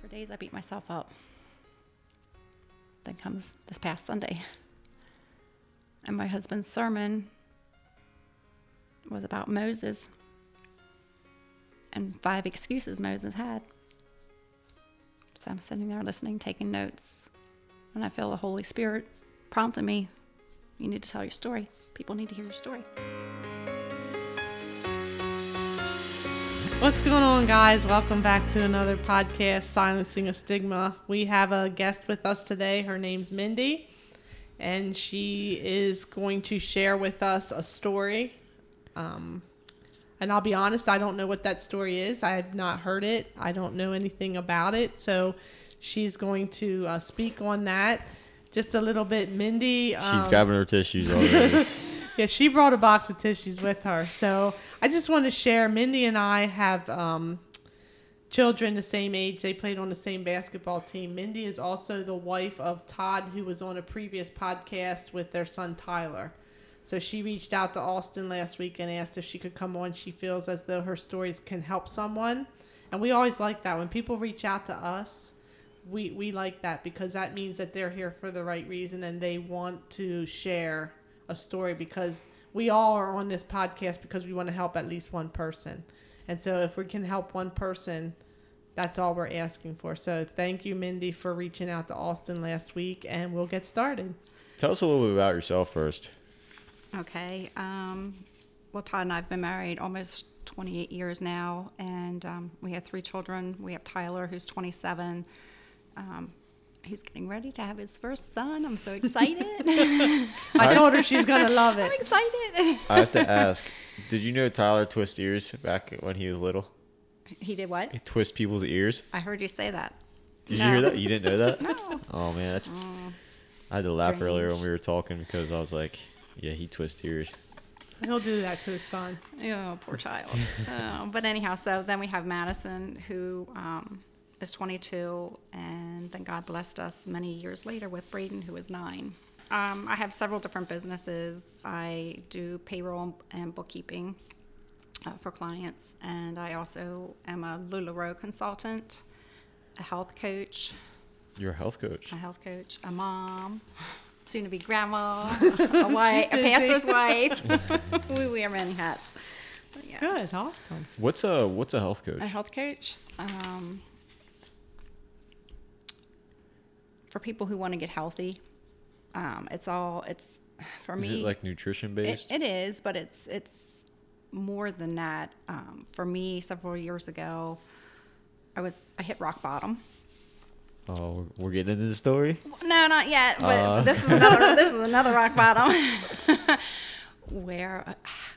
for days I beat myself up. Then comes this past Sunday. And my husband's sermon was about Moses and five excuses Moses had. So I'm sitting there listening, taking notes, and I feel the Holy Spirit prompting me you need to tell your story. People need to hear your story. What's going on, guys? Welcome back to another podcast, Silencing a Stigma. We have a guest with us today. Her name's Mindy, and she is going to share with us a story. Um, and I'll be honest, I don't know what that story is. I have not heard it, I don't know anything about it. So she's going to uh, speak on that just a little bit. Mindy. She's um, grabbing her tissues already. yeah, she brought a box of tissues with her. So I just want to share. Mindy and I have um, children the same age. They played on the same basketball team. Mindy is also the wife of Todd, who was on a previous podcast with their son Tyler. So she reached out to Austin last week and asked if she could come on. She feels as though her stories can help someone. And we always like that when people reach out to us. We, we like that because that means that they're here for the right reason and they want to share a story because we all are on this podcast because we want to help at least one person. And so if we can help one person, that's all we're asking for. So thank you, Mindy, for reaching out to Austin last week, and we'll get started. Tell us a little bit about yourself first. Okay. Um, well, Todd and I have been married almost 28 years now, and um, we have three children. We have Tyler, who's 27. Um, he's getting ready to have his first son. I'm so excited. I told her she's gonna love it. I'm excited. I have to ask, did you know Tyler twist ears back when he was little? he did what? He twist people's ears. I heard you say that. Did No. you hear that? You didn't know that? No. Oh man, that's. Oh, I had to laugh earlier when we were talking because I was like, yeah, he twists ears. He'll do that to his son. oh, poor child. Uh, but anyhow, so then we have Madison, who um, is 22, and then God blessed us many years later with Braden, who is nine. Um, I have several different businesses. I do payroll and bookkeeping uh, for clients, and I also am a LuLaRoe consultant, a health coach, You're a health coach. a health coach, a mom, soon to be grandma, a wife, a pastor's wife. we wear many hats. But yeah. Good, awesome. What's a what's a health coach? A health coach um, for people who want to get healthy. Um, it's all it's for Is me. it like nutrition it, based? it is, but it's it's more than that. Um, for me, several years ago, I was I hit rock bottom. Oh, we're getting into the story. No, not yet. But Uh. this is another. this is another rock bottom. Where,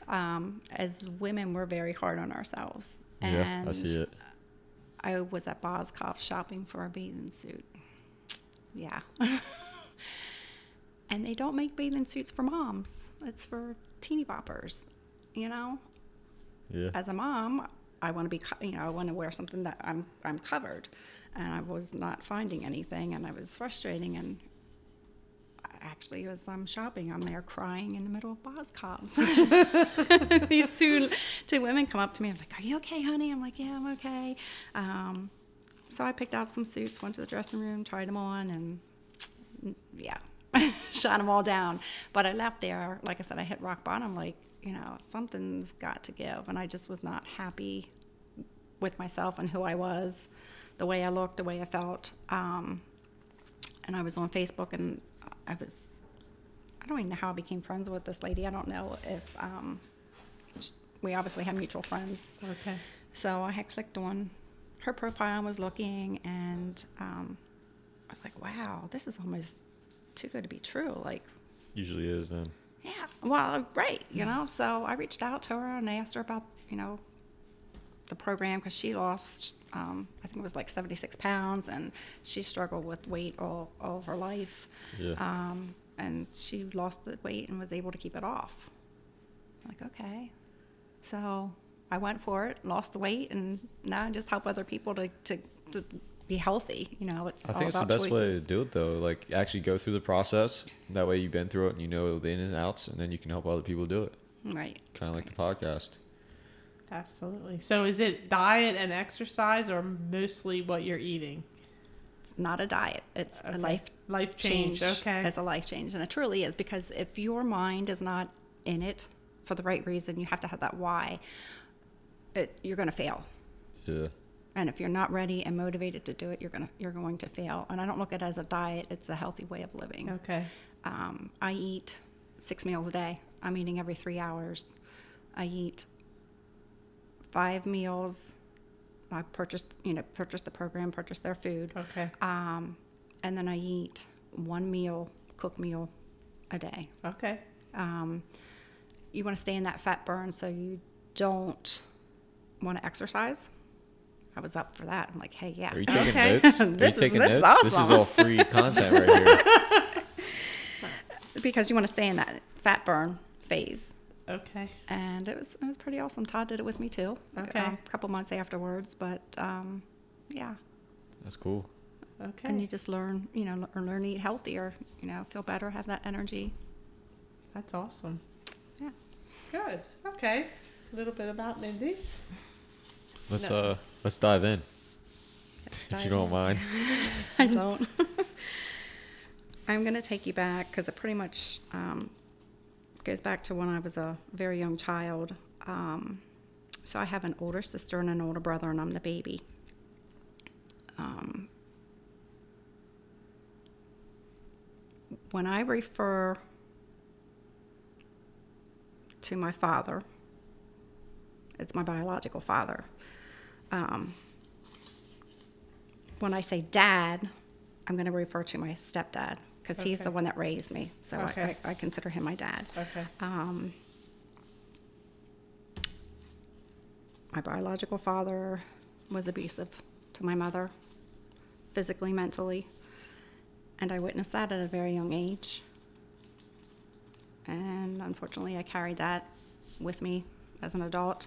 um, as women, we're very hard on ourselves. yeah, I see it. I was at Boscov shopping for a bathing suit. Yeah. and they don't make bathing suits for moms. It's for teeny boppers, you know? Yeah. As a mom, I want to be, co- you know, I want to wear something that I'm I'm covered. And I was not finding anything and I was frustrating and actually as I'm shopping, I'm there crying in the middle of Boscov's. These two two women come up to me. I'm like, "Are you okay, honey?" I'm like, "Yeah, I'm okay." Um, so I picked out some suits, went to the dressing room, tried them on, and yeah, shot them all down. But I left there, like I said, I hit rock bottom. Like, you know, something's got to give, and I just was not happy with myself and who I was, the way I looked, the way I felt. Um, and I was on Facebook, and I was I don't even know how I became friends with this lady. I don't know if um, we obviously have mutual friends. Okay. So I had clicked on her profile and was looking, and um, I was like, wow, this is almost too good to be true. Like, Usually is then. yeah, well, right, you know. So I reached out to her and I asked her about, you know, the program because she lost, um, I think it was like 76 pounds, and she struggled with weight all, all her life. Yeah. Um, and she lost the weight and was able to keep it off. I'm like, okay. So I went for it, lost the weight, and now I just help other people to, to, to be healthy. You know, it's I all think it's the about best way to do it though. Like actually go through the process. That way you've been through it and you know the ins and outs, and then you can help other people do it. Right. Kind of like the podcast. Absolutely. So is it diet and exercise or mostly what you're eating? It's not a diet. It's Okay. a life Life change. Okay. It's a life change, and it truly is because if your mind is not in it for the right reason, you have to have that why. It, you're going to fail. Yeah. And if you're not ready and motivated to do it, you're gonna you're going to fail. And I don't look at it as a diet; it's a healthy way of living. Okay. Um, I eat six meals a day. I'm eating every three hours. I eat five meals. I purchase, you know, purchase the program, purchase their food, Okay. um, and then I eat one meal, cook meal, a day. Okay. Um, you want to stay in that fat burn so you don't want to exercise. I was up for that. I'm like, hey, yeah, Are you taking Okay. notes? Are This you is- taking this is notes? This is all free content right here. because you want to stay in that fat burn phase. Okay. and it was it was pretty awesome. Todd did it with me too. Okay. um, a couple months afterwards, but um, yeah, That's cool. Okay. and you just learn, you know, learn, learn to eat healthier. You know, feel better, have that energy. That's awesome. Yeah. Good. Okay. A little bit about Mindy. Let's No. uh let's dive in. Let's If you don't in. mind. I don't. I'm gonna take you back because it pretty much um, goes back to when I was a very young child. Um, so I have an older sister and an older brother, and I'm the baby. Um, when I refer to my father, it's my biological father. Um, when I say dad, I'm going to refer to my stepdad because he's the one that raised me. So Okay. I, I, I consider him my dad. Okay. Um, my biological father was abusive to my mother, physically, mentally, and I witnessed that at a very young age. And unfortunately, I carried that with me as an adult.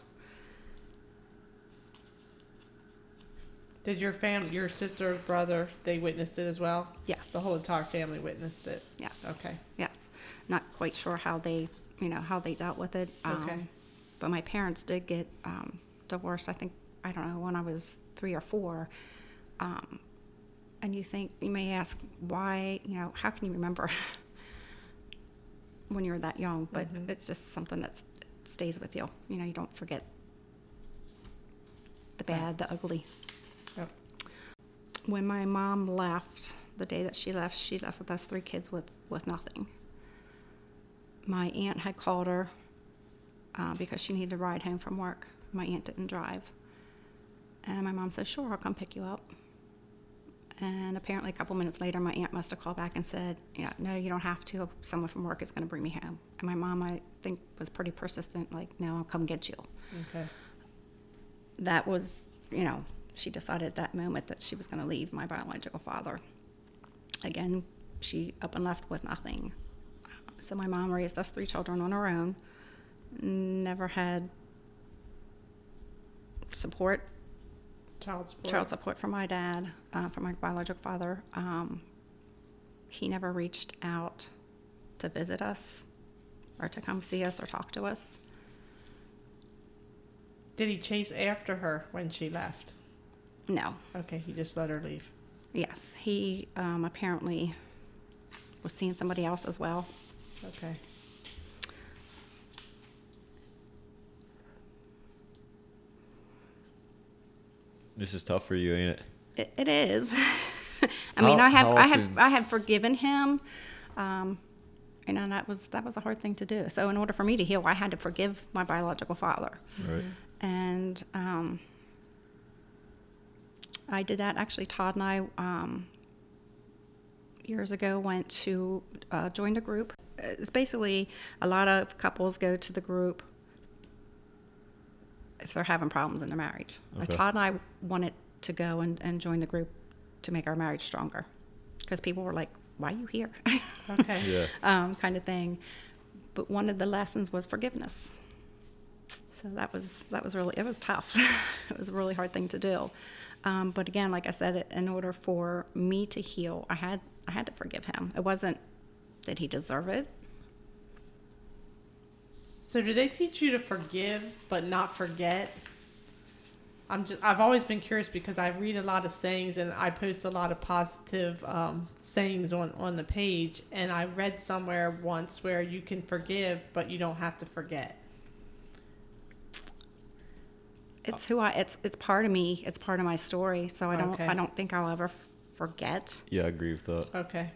Did your family, your sister, brother, they witnessed it as well? Yes. The whole entire family witnessed it. Yes. Okay. Yes. Not quite sure how they, you know, how they dealt with it. Um, Okay. But my parents did get um, divorced. I think I don't know when I was three or four. Um, and you think you may ask why, you know, how can you remember when you're that young? But Mhm. it's just something that stays with you. You know, you don't forget the bad, the ugly. When my mom left, the day that she left, she left with us three kids with, with nothing. My aunt had called her uh, because she needed a ride home from work. My aunt didn't drive. And my mom said, Sure, I'll come pick you up. And apparently, a couple minutes later, my aunt must have called back and said, yeah, No, you don't have to. Someone from work is going to bring me home. And my mom, I think, was pretty persistent, like, No, I'll come get you. Okay. That was, you know, she decided at that moment that she was going to leave my biological father. Again, she up and left with nothing. So my mom raised us three children on her own. Never had support, Child support. child support from my dad, uh, from my biological father. Um, he never reached out to visit us or to come see us or talk to us. Did he chase after her when she left? No. Okay, he just let her leave. Yes, he um, apparently was seeing somebody else as well. Okay. This is tough for you, ain't it? It, it is. I mean, How- I have, how I have, often- I have forgiven him. Um, you know, that was that was a hard thing to do. So, in order for me to heal, I had to forgive my biological father, Right. and um, I did that. Actually, Todd and I um, years ago went to uh, join a group. It's basically a lot of couples go to the group if they're having problems in their marriage. Okay. Todd and I wanted to go and, and join the group to make our marriage stronger because people were like, "Why are you here?" Okay. Yeah. um, kind of thing. But one of the lessons was forgiveness. So that was that was really it was tough. it was a really hard thing to do. Um, but again, like I said, in order for me to heal, I had I had to forgive him. It wasn't did he deserve it? So do they teach you to forgive but not forget? I'm just I've always been curious because I read a lot of sayings and I post a lot of positive um, sayings on on the page and I read somewhere once where you can forgive but you don't have to forget. It's oh. who I. It's it's part of me. It's part of my story. So I don't. Okay. I don't think I'll ever f- forget. Yeah, I agree with that. Okay.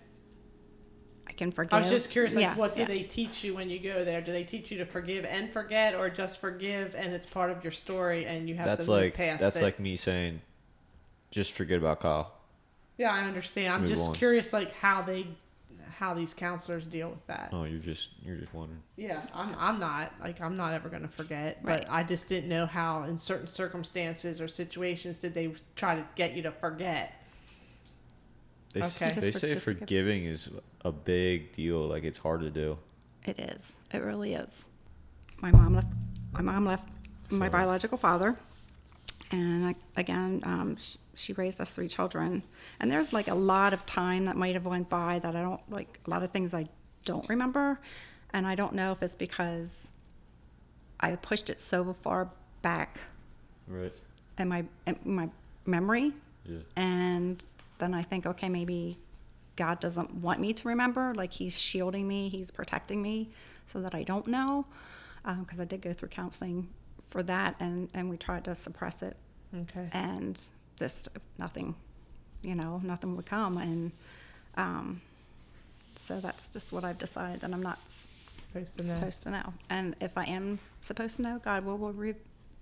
I can forgive. I was just curious, like, Yeah, what do yeah. they teach you when you go there? Do they teach you to forgive and forget, or just forgive and it's part of your story and you have That's to move like past that's it? like me saying, just forget about Kyle. yeah, I understand. I'm Move just on. curious, like how they, how these counselors deal with that. Oh, you're just you're just wondering. Yeah, I'm. I'm not like I'm not ever gonna forget, Right. but I just didn't know how in certain circumstances or situations did they try to get you to forget. They s- Okay. they for- say just forgive. forgiving is a big deal. Like it's hard to do. It is. It really is. My mom left. My mom left my biological father, and I, again, um, she, she raised us three children. And there's like a lot of time that might have went by that I don't like. A lot of things I don't remember, and I don't know if it's because I pushed it so far back Right. in my in my memory Yeah. and then I think, okay, maybe God doesn't want me to remember. Like He's shielding me, He's protecting me, so that I don't know. Because I did go through counseling for that, and and we tried to suppress it, Okay. and just nothing, you know, nothing would come, and um, so that's just what I've decided that I'm not Supposed to know. to know. And if I am supposed to know, God will will, re-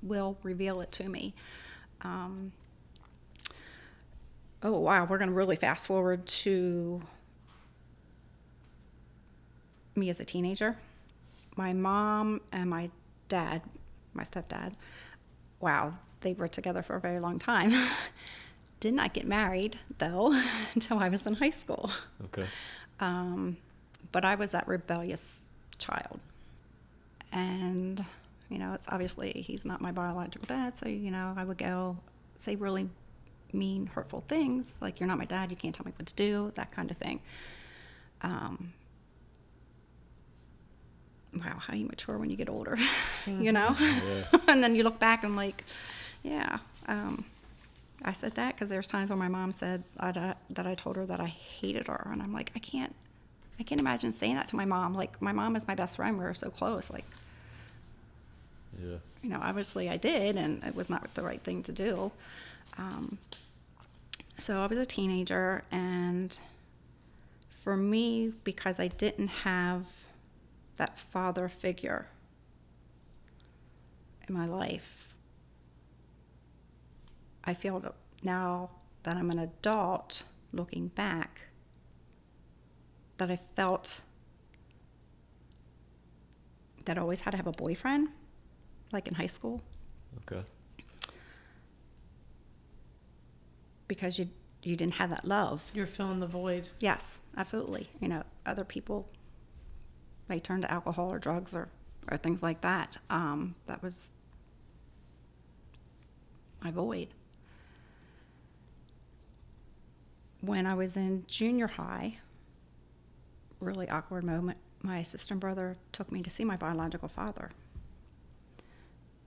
will reveal it to me. Um, oh wow, we're going to really fast forward to me as a teenager. My mom and my dad, my stepdad, wow, they were together for a very long time. Did not get married though until I was in high school. Okay. Um, but I was that rebellious child. And, you know, it's obviously he's not my biological dad. So, you know, I would go say really mean, hurtful things like, you're not my dad, you can't tell me what to do, that kind of thing. Um, wow, how you mature when you get older, you know? Yeah. and then you look back and like, yeah. Um, I said that because there's times when my mom said that I, that I told her that I hated her, and I'm like, I can't, I can't imagine saying that to my mom. Like, my mom is my best friend. We're so close. Like, Yeah. you know, obviously I did, and it was not the right thing to do. Um, so I was a teenager, and for me, because I didn't have that father figure in my life, I feel that now that I'm an adult looking back, that I felt that I always had to have a boyfriend, like in high school, Okay. because you you didn't have that love. You're filling the void. Yes, absolutely. You know, other people may turn to alcohol or drugs or, or things like that. Um, that was my void. When I was in junior high, really awkward moment, my sister and brother took me to see my biological father.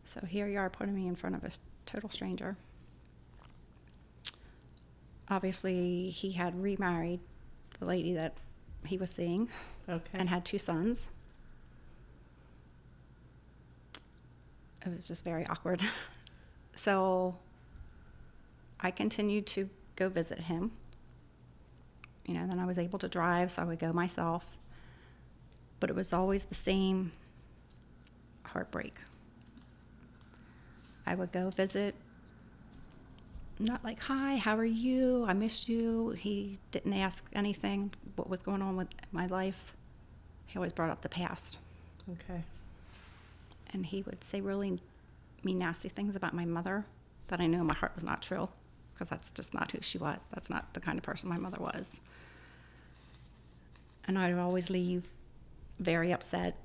So here you are putting me in front of a total stranger. Obviously, he had remarried the lady that he was seeing Okay. and had two sons. It was just very awkward. so I continued to go visit him. You know, then I was able to drive, so I would go myself. But it was always the same heartbreak. I would go visit, not like, hi, how are you? I missed you. He didn't ask anything, what was going on with my life. He always brought up the past. okay. And he would say really mean, nasty things about my mother that I knew in my heart was not true because that's just not who she was. That's not the kind of person my mother was. And I would always leave very upset.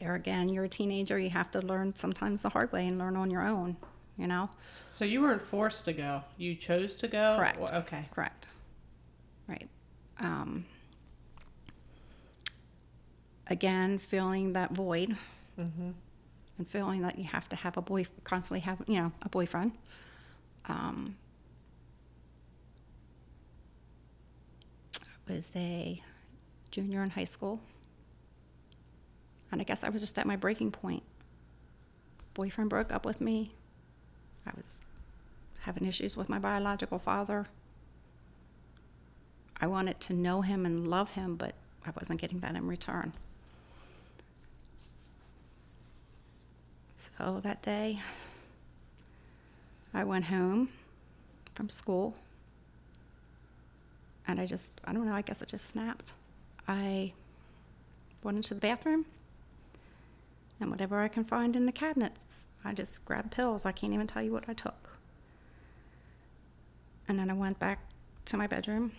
There again, you're a teenager. You have to learn sometimes the hard way and learn on your own, you know? So you weren't forced to go. You chose to go. Correct. Well, okay. Correct. Right. Um, again, feeling that void Mm-hmm. and feeling that you have to have a boy constantly have you know a boyfriend. Um, I was a junior in high school, and I guess I was just at my breaking point. Boyfriend broke up with me. I was having issues with my biological father. I wanted to know him and love him, but I wasn't getting that in return. So that day, I went home from school and I just, I don't know, I guess it just snapped. I went into the bathroom and whatever I can find in the cabinets, I just grabbed pills. I can't even tell you what I took. And then I went back to my bedroom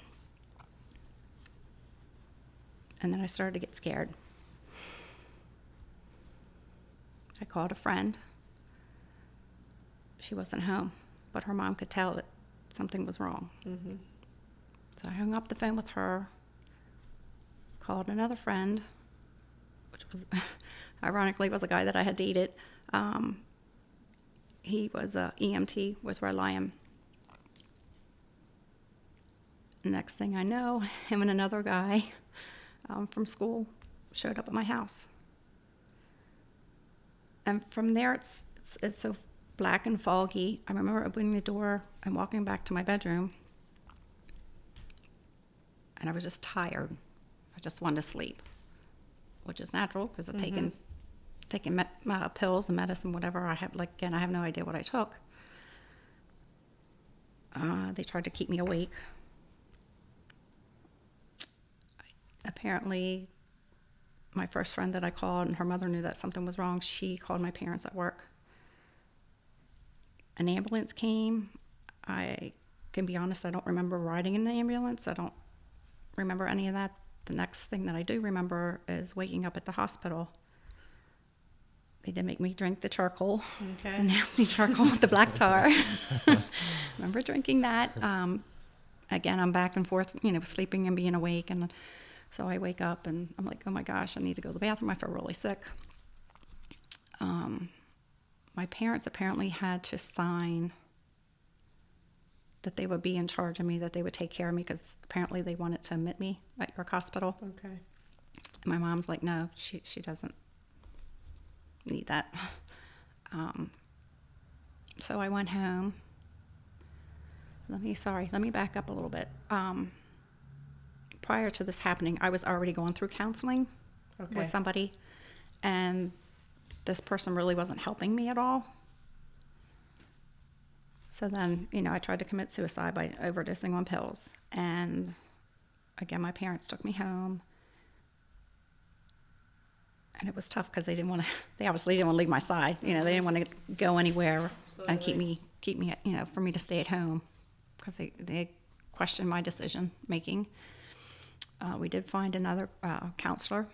and then I started to get scared. I called a friend. She wasn't home, but her mom could tell that something was wrong. Mm-hmm. So I hung up the phone with her, called another friend, which was ironically was a guy that I had dated. Um, he was a EMT with Red Lion. Next thing I know, him and another guy um, from school showed up at my house. And from there, it's, it's, it's so black and foggy. I remember opening the door and walking back to my bedroom. And I was just tired. I just wanted to sleep, which is natural because I've taken taking me- uh, pills and medicine, whatever. I have like again, I have no idea what I took. Uh, they tried to keep me awake. Apparently, my first friend that I called, and her mother knew that something was wrong. She called my parents at work. An ambulance came. I can be honest, I don't remember riding in the ambulance. I don't remember any of that. The next thing that I do remember is waking up at the hospital. They did make me drink the charcoal, Okay. the nasty charcoal the black tar. remember drinking that. Um, again, I'm back and forth, you know, sleeping and being awake. And so I wake up and I'm like, oh my gosh, I need to go to the bathroom. I feel really sick. Um, my parents apparently had to sign that they would be in charge of me, that they would take care of me because apparently they wanted to admit me at York Hospital. Okay. My mom's like, no, she, she doesn't need that. Um, so I went home. Let me, sorry, let me back up a little bit. Um, prior to this happening, I was already going through counseling Okay. with somebody, and this person really wasn't helping me at all. So then, you know, I tried to commit suicide by overdosing on pills. And again, my parents took me home. And it was tough because they didn't want to, they obviously didn't want to leave my side. You know, they didn't want to go anywhere and keep me, keep me, you know, for me to stay at home because they, they questioned my decision making. Uh, we did find another uh, counselor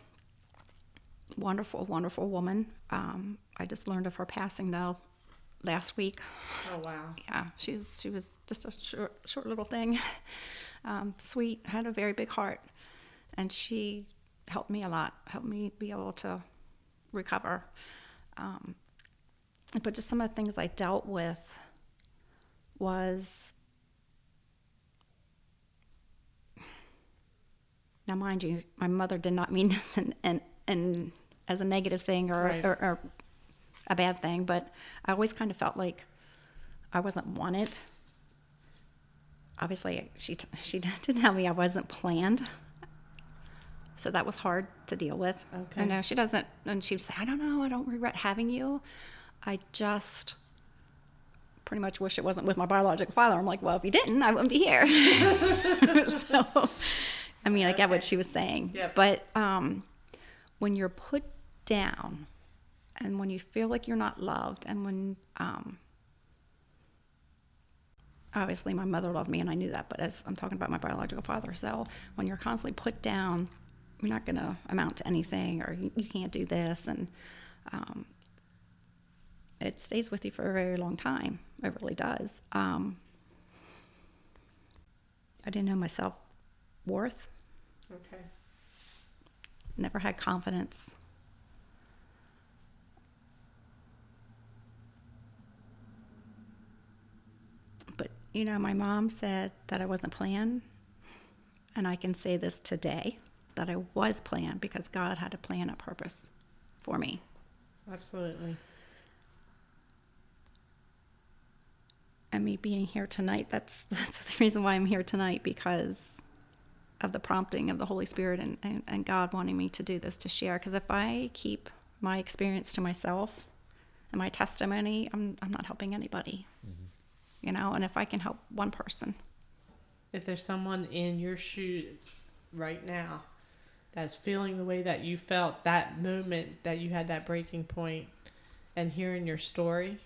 wonderful, wonderful woman. Um, I just learned of her passing though last week. Oh wow. Yeah, she's she was just a short, short little thing, um, sweet, had a very big heart, and she helped me a lot, helped me be able to recover. Um, but just some of the things I dealt with was. Now, mind you, my mother did not mean this and and, and as a negative thing or, Right. or, or a bad thing, but I always kind of felt like I wasn't wanted. Obviously, she t- she did tell me I wasn't planned, so that was hard to deal with. Okay. I know she doesn't, and she would say, "I don't know, I don't regret having you. I just." Pretty much wish it wasn't with my biological father. I'm like, well, if you didn't, I wouldn't be here. so, I mean, I get what she was saying. Yep. But um, when you're put down and when you feel like you're not loved and when um, obviously my mother loved me and i knew that but as i'm talking about my biological father so when you're constantly put down you're not going to amount to anything or you, can't do this. And um, it stays with you for a very long time. It really does. Um, i didn't know myself worth okay. Never had confidence. But you know my mom said that i wasn't planned and i can say this today that I was planned because God had a plan, a purpose for me. Absolutely. And me being here tonight, that's that's the reason why I'm here tonight because of the prompting of the Holy Spirit and, and, and God wanting me to do this to share. Because if I keep my experience to myself and my testimony, I'm I'm not helping anybody. Mm-hmm. You know, and if I can help one person, If there's someone in your shoes right now that's feeling the way that you felt that moment that you had that breaking point and hearing your story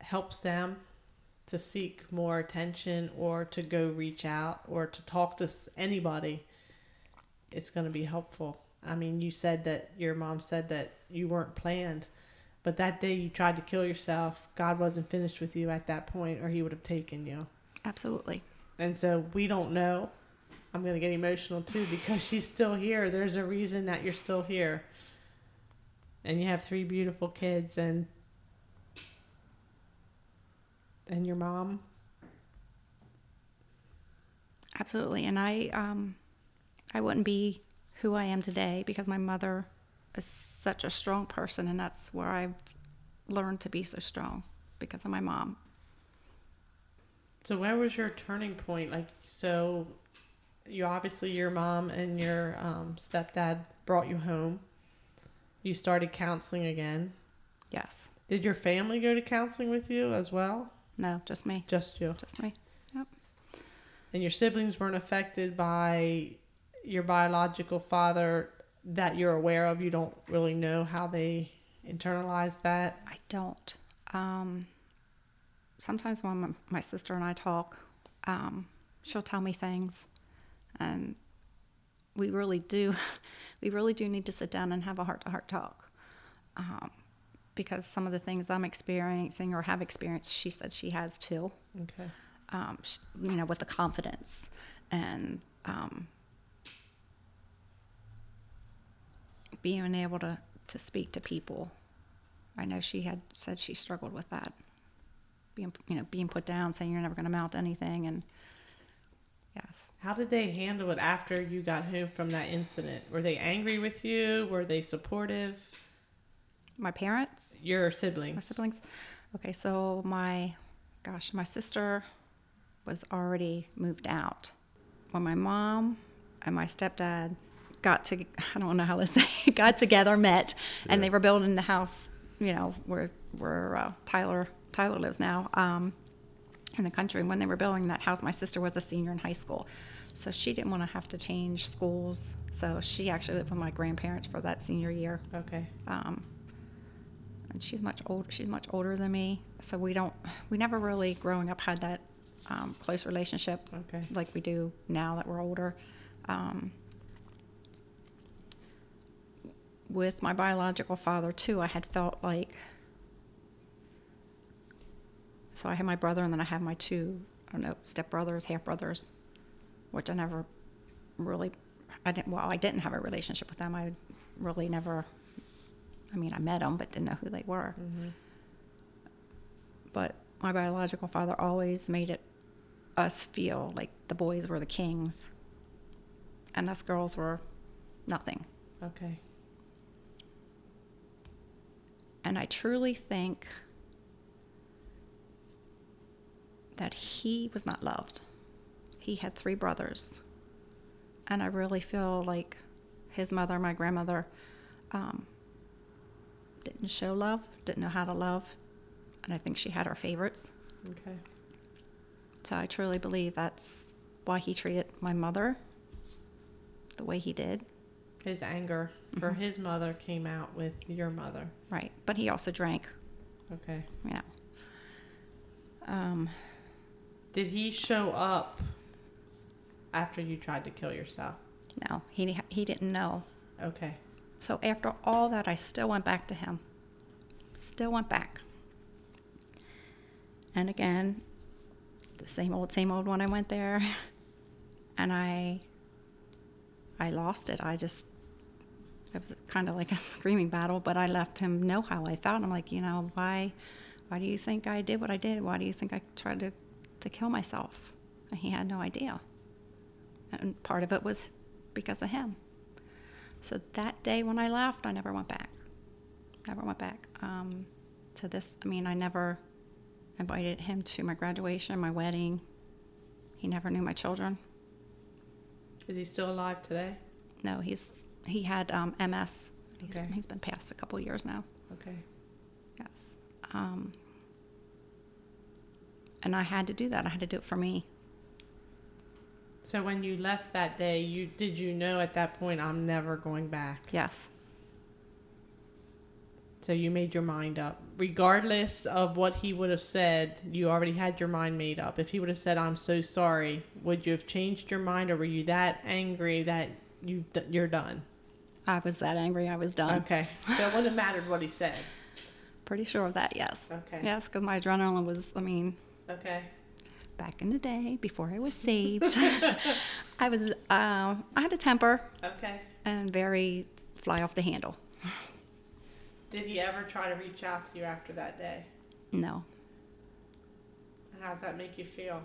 helps them to seek more attention or to go reach out or to talk to anybody, it's going to be helpful. I mean, you said that your mom said that you weren't planned, but that day you tried to kill yourself, God wasn't finished with you at that point, or He would have taken you. absolutely. And so we don't know. I'm going to get emotional too because she's still here. There's a reason that you're still here. And you have three beautiful kids and and your mom. Absolutely. And I um I wouldn't be who I am today because my mother is such a strong person and that's where I've learned to be so strong because of my mom. So where was your turning point? Like so you obviously your mom and your um, stepdad brought you home. You started counseling again. Yes. Did your family go to counseling with you as well? No, just me. Just you. Just me. Yep. And your siblings weren't affected by your biological father that you're aware of you don't really know how they internalized that I don't. Um sometimes when my, my sister and I talk, um she'll tell me things and we really do we really do need to sit down and have a heart to heart talk. Um because some of the things I'm experiencing or have experienced, she said she has too. okay um, sh- you know, with the confidence and um, being able to, to speak to people. I know she had said she struggled with that, being you know being put down, saying you're never going to mount anything, and yes, how did they handle it after you got home from that incident? Were they angry with you? Were they supportive? My parents, your siblings. my siblings. Siblings. Okay, so my gosh, my sister was already moved out. When my mom and my stepdad got to I don't know how to say got together, met, and they were building the house, you know, where where uh, Tyler Tyler lives now, um, in the country. And when they were building that house, my sister was a senior in high school, so she didn't want to have to change schools. So she actually lived with my grandparents for that senior year. okay Um, and she's much older. She's much older than me, so we don't. We never really, growing up, had that um, close relationship okay like we do now that we're older. Um, with my biological father too, I had felt like. So I have my brother, and then I have my two, I don't know, step brothers, half brothers, which I never really, I didn't. Well, I didn't have a relationship with them. I really never. I mean, I met them, but didn't know who they were. mm-hmm. But my biological father always made it us feel like the boys were the kings and us girls were nothing. okay And I truly think that he was not loved. He had three brothers. And I really feel like his mother, my grandmother, um, didn't show love, didn't know how to love. And I think she had her favorites. okay So I truly believe that's why he treated my mother the way he did. his anger for Mhm. his mother came out with your mother Right. But he also drank, okay know. Um, did he show up after you tried to kill yourself no, he, he didn't know. okay So after all that, I still went back to him. Still went back. And again, the same old, same old when I went there. And I, I lost it. I just, it was kind of like a screaming battle, but I left him know how I felt. I'm like, you know, why, why do you think I did what I did? Why do you think I tried to, to kill myself? And he had no idea. And part of it was because of him. So that day when I left, I never went back. Never went back. Um, to this, I mean, I never invited him to my graduation, my wedding. He never knew my children. Is he still alive today? No, he's he had um, MS. He's, Okay. he's been passed a couple years now. Okay. Yes. Um, and I had to do that. I had to do it for me. So when you left that day, you did you know at that point I'm never going back? Yes. So you made your mind up. Regardless of what he would have said, you already had your mind made up. If he would have said, I'm so sorry, would you have changed your mind or were you that angry that you, you're done? I was that angry. I was done. Okay. So it wouldn't have mattered what he said. Pretty sure of that. Yes. Okay. Yes, because my adrenaline was. I mean, Okay. back in the day before I was saved, I was. Um, I had a temper Okay. and very fly off the handle. Did he ever try to reach out to you after that day? No. And how does that make you feel?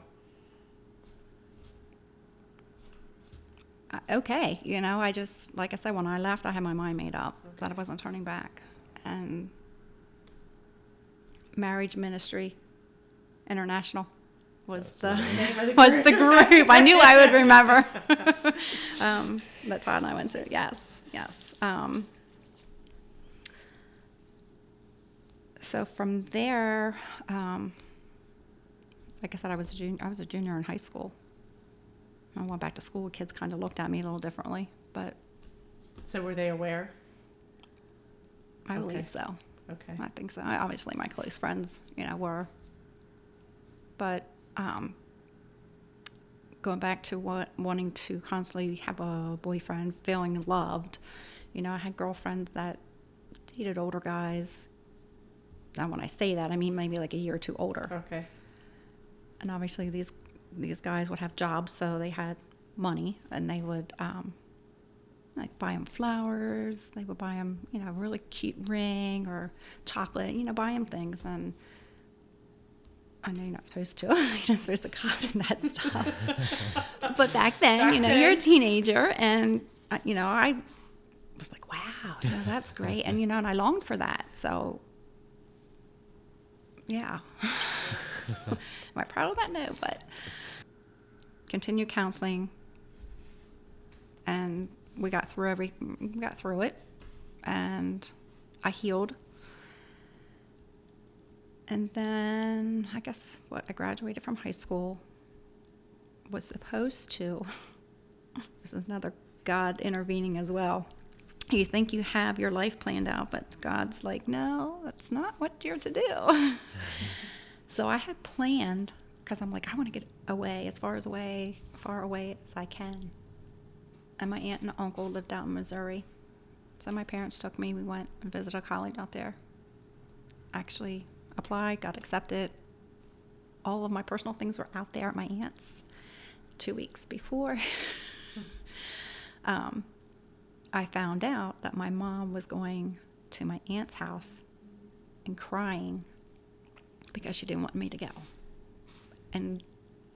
Uh, okay, you know, I just like I said when I left, I had my mind made up that I wasn't turning back, and marriage ministry international was the the name of the was group. the group. I knew I would remember. um, that's what I went to. Yes, yes. Um, so from there, um, like I said, I was a junior. I was a junior in high school. I went back to school. Kids kind of looked at me a little differently, but So were they aware? I Okay. believe so. Okay. I think so. I, obviously, my close friends, you know, were. But um, going back to what wanting to constantly have a boyfriend, feeling loved, you know, I had girlfriends that dated older guys. Now, when I say that, I mean maybe like a year or two older. Okay. And obviously, these these guys would have jobs, so they had money, and they would um, like buy them flowers. They would buy them, you know, a really cute ring or chocolate. You know, buy them things. And I know you're not supposed to. you're not supposed to comment that stuff. but back then, you know, Back you're a teenager, and uh, you know, I was like, wow, you know, that's great, and you know, and I longed for that. So, yeah. Am I proud of that? No, but continue counseling, and we got through every. We got through it, and I healed. And then I guess what I graduated from high school. Was supposed to. This is another God intervening as well. You think you have your life planned out, but God's like, no, that's not what you're to do. So I had planned because I'm like, I want to get away as far as away, far away as I can. And my aunt and uncle lived out in Missouri. So my parents took me. We went and visited a college out there. Actually applied, got accepted. All of my personal things were out there at my aunt's two weeks before. um, I found out that my mom was going to my aunt's house and crying because she didn't want me to go. And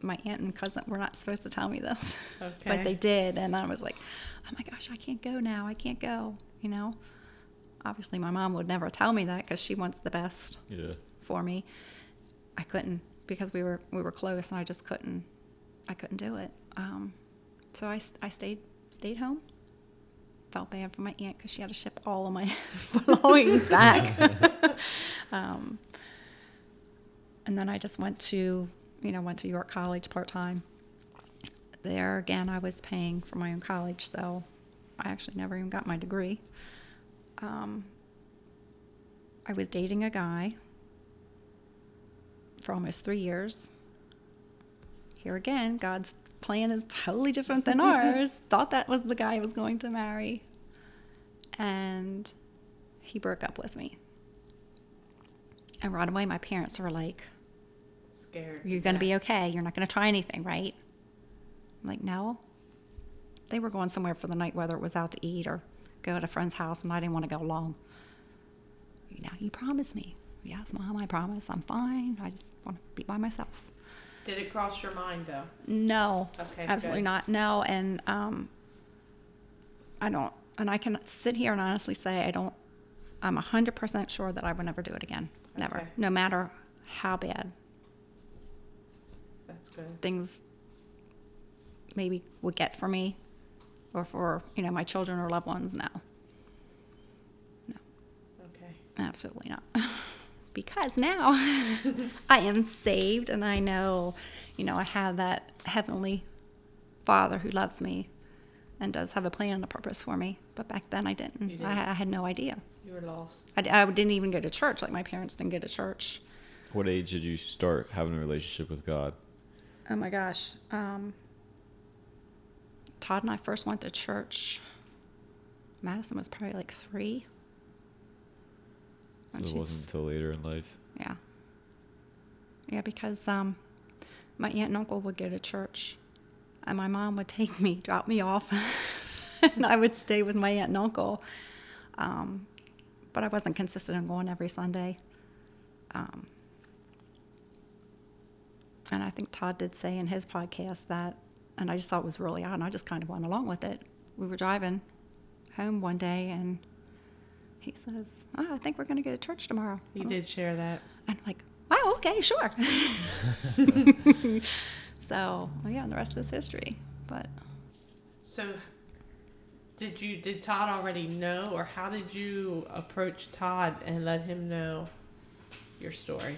my aunt and cousin were not supposed to tell me this, Okay. but they did. And I was like, oh my gosh, I can't go now. I can't go, you know? Obviously, my mom would never tell me that because she wants the best Yeah. For me. I couldn't because we were we were close and I just couldn't I couldn't do it. Um, so I stayed stayed home. Felt bad for my aunt because she had to ship all of my belongings back. um, and then I just went to you know went to York College part time. There again, I was paying for my own college, so I actually never even got my degree. Um, I was dating a guy for almost three years. Here again, God's plan is totally different than ours. Thought that was the guy I was going to marry. And he broke up with me. And right away, my parents were like, Scared. You're going to be okay. You're not going to try anything, right? I'm like, No. They were going somewhere for the night, whether it was out to eat or go to a friend's house, and I didn't want to go along. You know, you promised me. Yes, mom, I promise I'm fine. I just want to be by myself. Did it cross your mind though? No, Okay, absolutely good. not. No, and um, I don't, and I can sit here and honestly say I don't. I'm hundred percent sure that I would never do it again. Never, no matter how bad That's good. things maybe would get for me, or for you know my children or loved ones. No, Okay. absolutely not. because now I am saved and I know, you know, I have that heavenly Father who loves me and does have a plan and a purpose for me. But back then I didn't. Didn't. I, I had no idea. You were lost. I, I didn't even go to church. Like my parents didn't go to church. What age did you start having a relationship with God? Oh my gosh. Um, Todd and I first went to church. Madison was probably like three. And it wasn't until later in life. Yeah. Yeah, because um, my aunt and uncle would go to church, and my mom would take me, drop me off, and I would stay with my aunt and uncle. Um, but I wasn't consistent in going every Sunday. Um, and I think Todd did say in his podcast that, and I just thought it was really odd, and I just kind of went along with it. We were driving home one day, and he says, oh, I think we're going to go to church tomorrow. You did share that. And I'm like, wow, okay, sure. so, well, yeah, and the rest is history. But So, did you did Todd already know, or how did you approach Todd and let him know your story?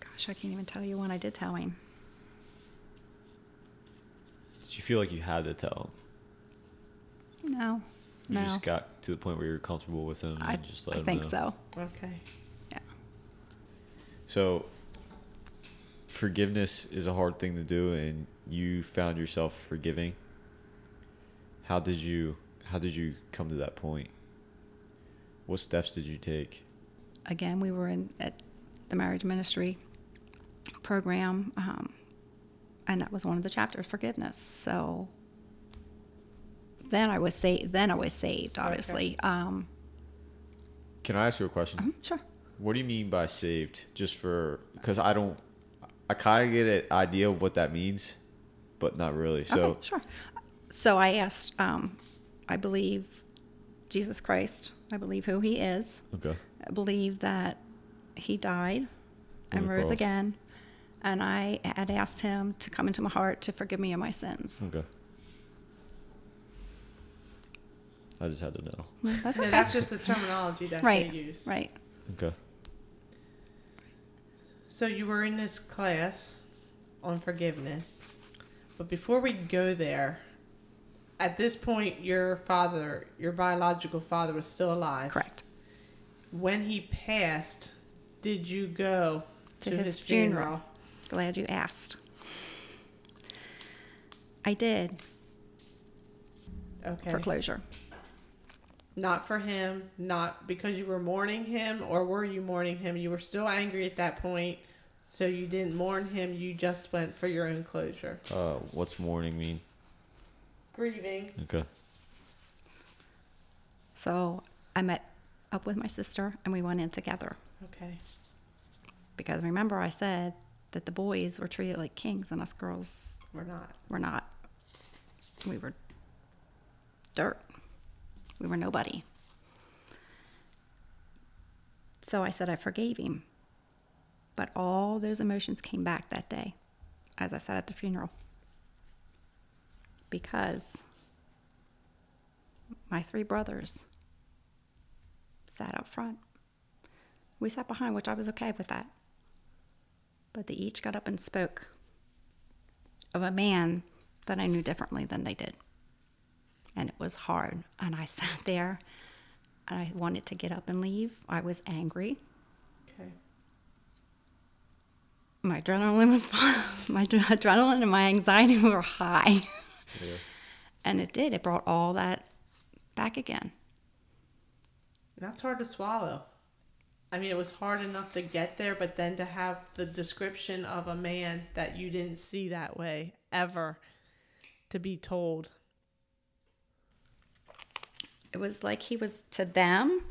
gosh, I can't even tell you when I did tell him. Did you feel like you had to tell him? No, You no. just got to the point where you're comfortable with him and I, just let I him think know. so. Okay. Yeah. So forgiveness is a hard thing to do and you found yourself forgiving. How did you how did you come to that point? What steps did you take? Again, we were in at the marriage ministry program, um, and that was one of the chapters, forgiveness. So then I was saved. Then I was saved, obviously. Um, Can I ask you a question? mhm, sure. What do you mean by saved? Just for because I don't I kind of get an idea of what that means, but not really. So okay, sure. So I asked, um, I believe Jesus Christ. I believe who he is. okay. I believe that he died On and rose cross. again. And I had asked him to come into my heart to forgive me of my sins. Okay. I just had to know. That's No, okay. that's just the terminology that right. they use. Right. Okay. So you were in this class on forgiveness, but before we go there, at this point, your father, your biological father, was still alive. Correct. When he passed, did you go to, To his, his funeral? funeral. Glad you asked. I did Okay. for closure. Not for him, not because you were mourning him, or were you mourning him? You were still angry at that point, so you didn't mourn him. You just went for your own closure. Uh, what's mourning mean? Grieving. Okay. So I met up with my sister and we went in together. Okay. Because remember, I said that the boys were treated like kings and us girls We're not. were not. We were dirt. We were nobody. So I said I forgave him. But all those emotions came back that day, as I sat at the funeral. Because my three brothers sat up front. We sat behind, which I was okay with that. But they each got up and spoke of a man that I knew differently than they did. And it was hard. And I sat there and I wanted to get up and leave. I was angry. Okay. My adrenaline was my adrenaline and my anxiety were high. Yeah. And it did. It brought all that back again. That's hard to swallow. I mean, it was hard enough to get there, but then to have the description of a man that you didn't see that way ever to be told. It was like he was to them,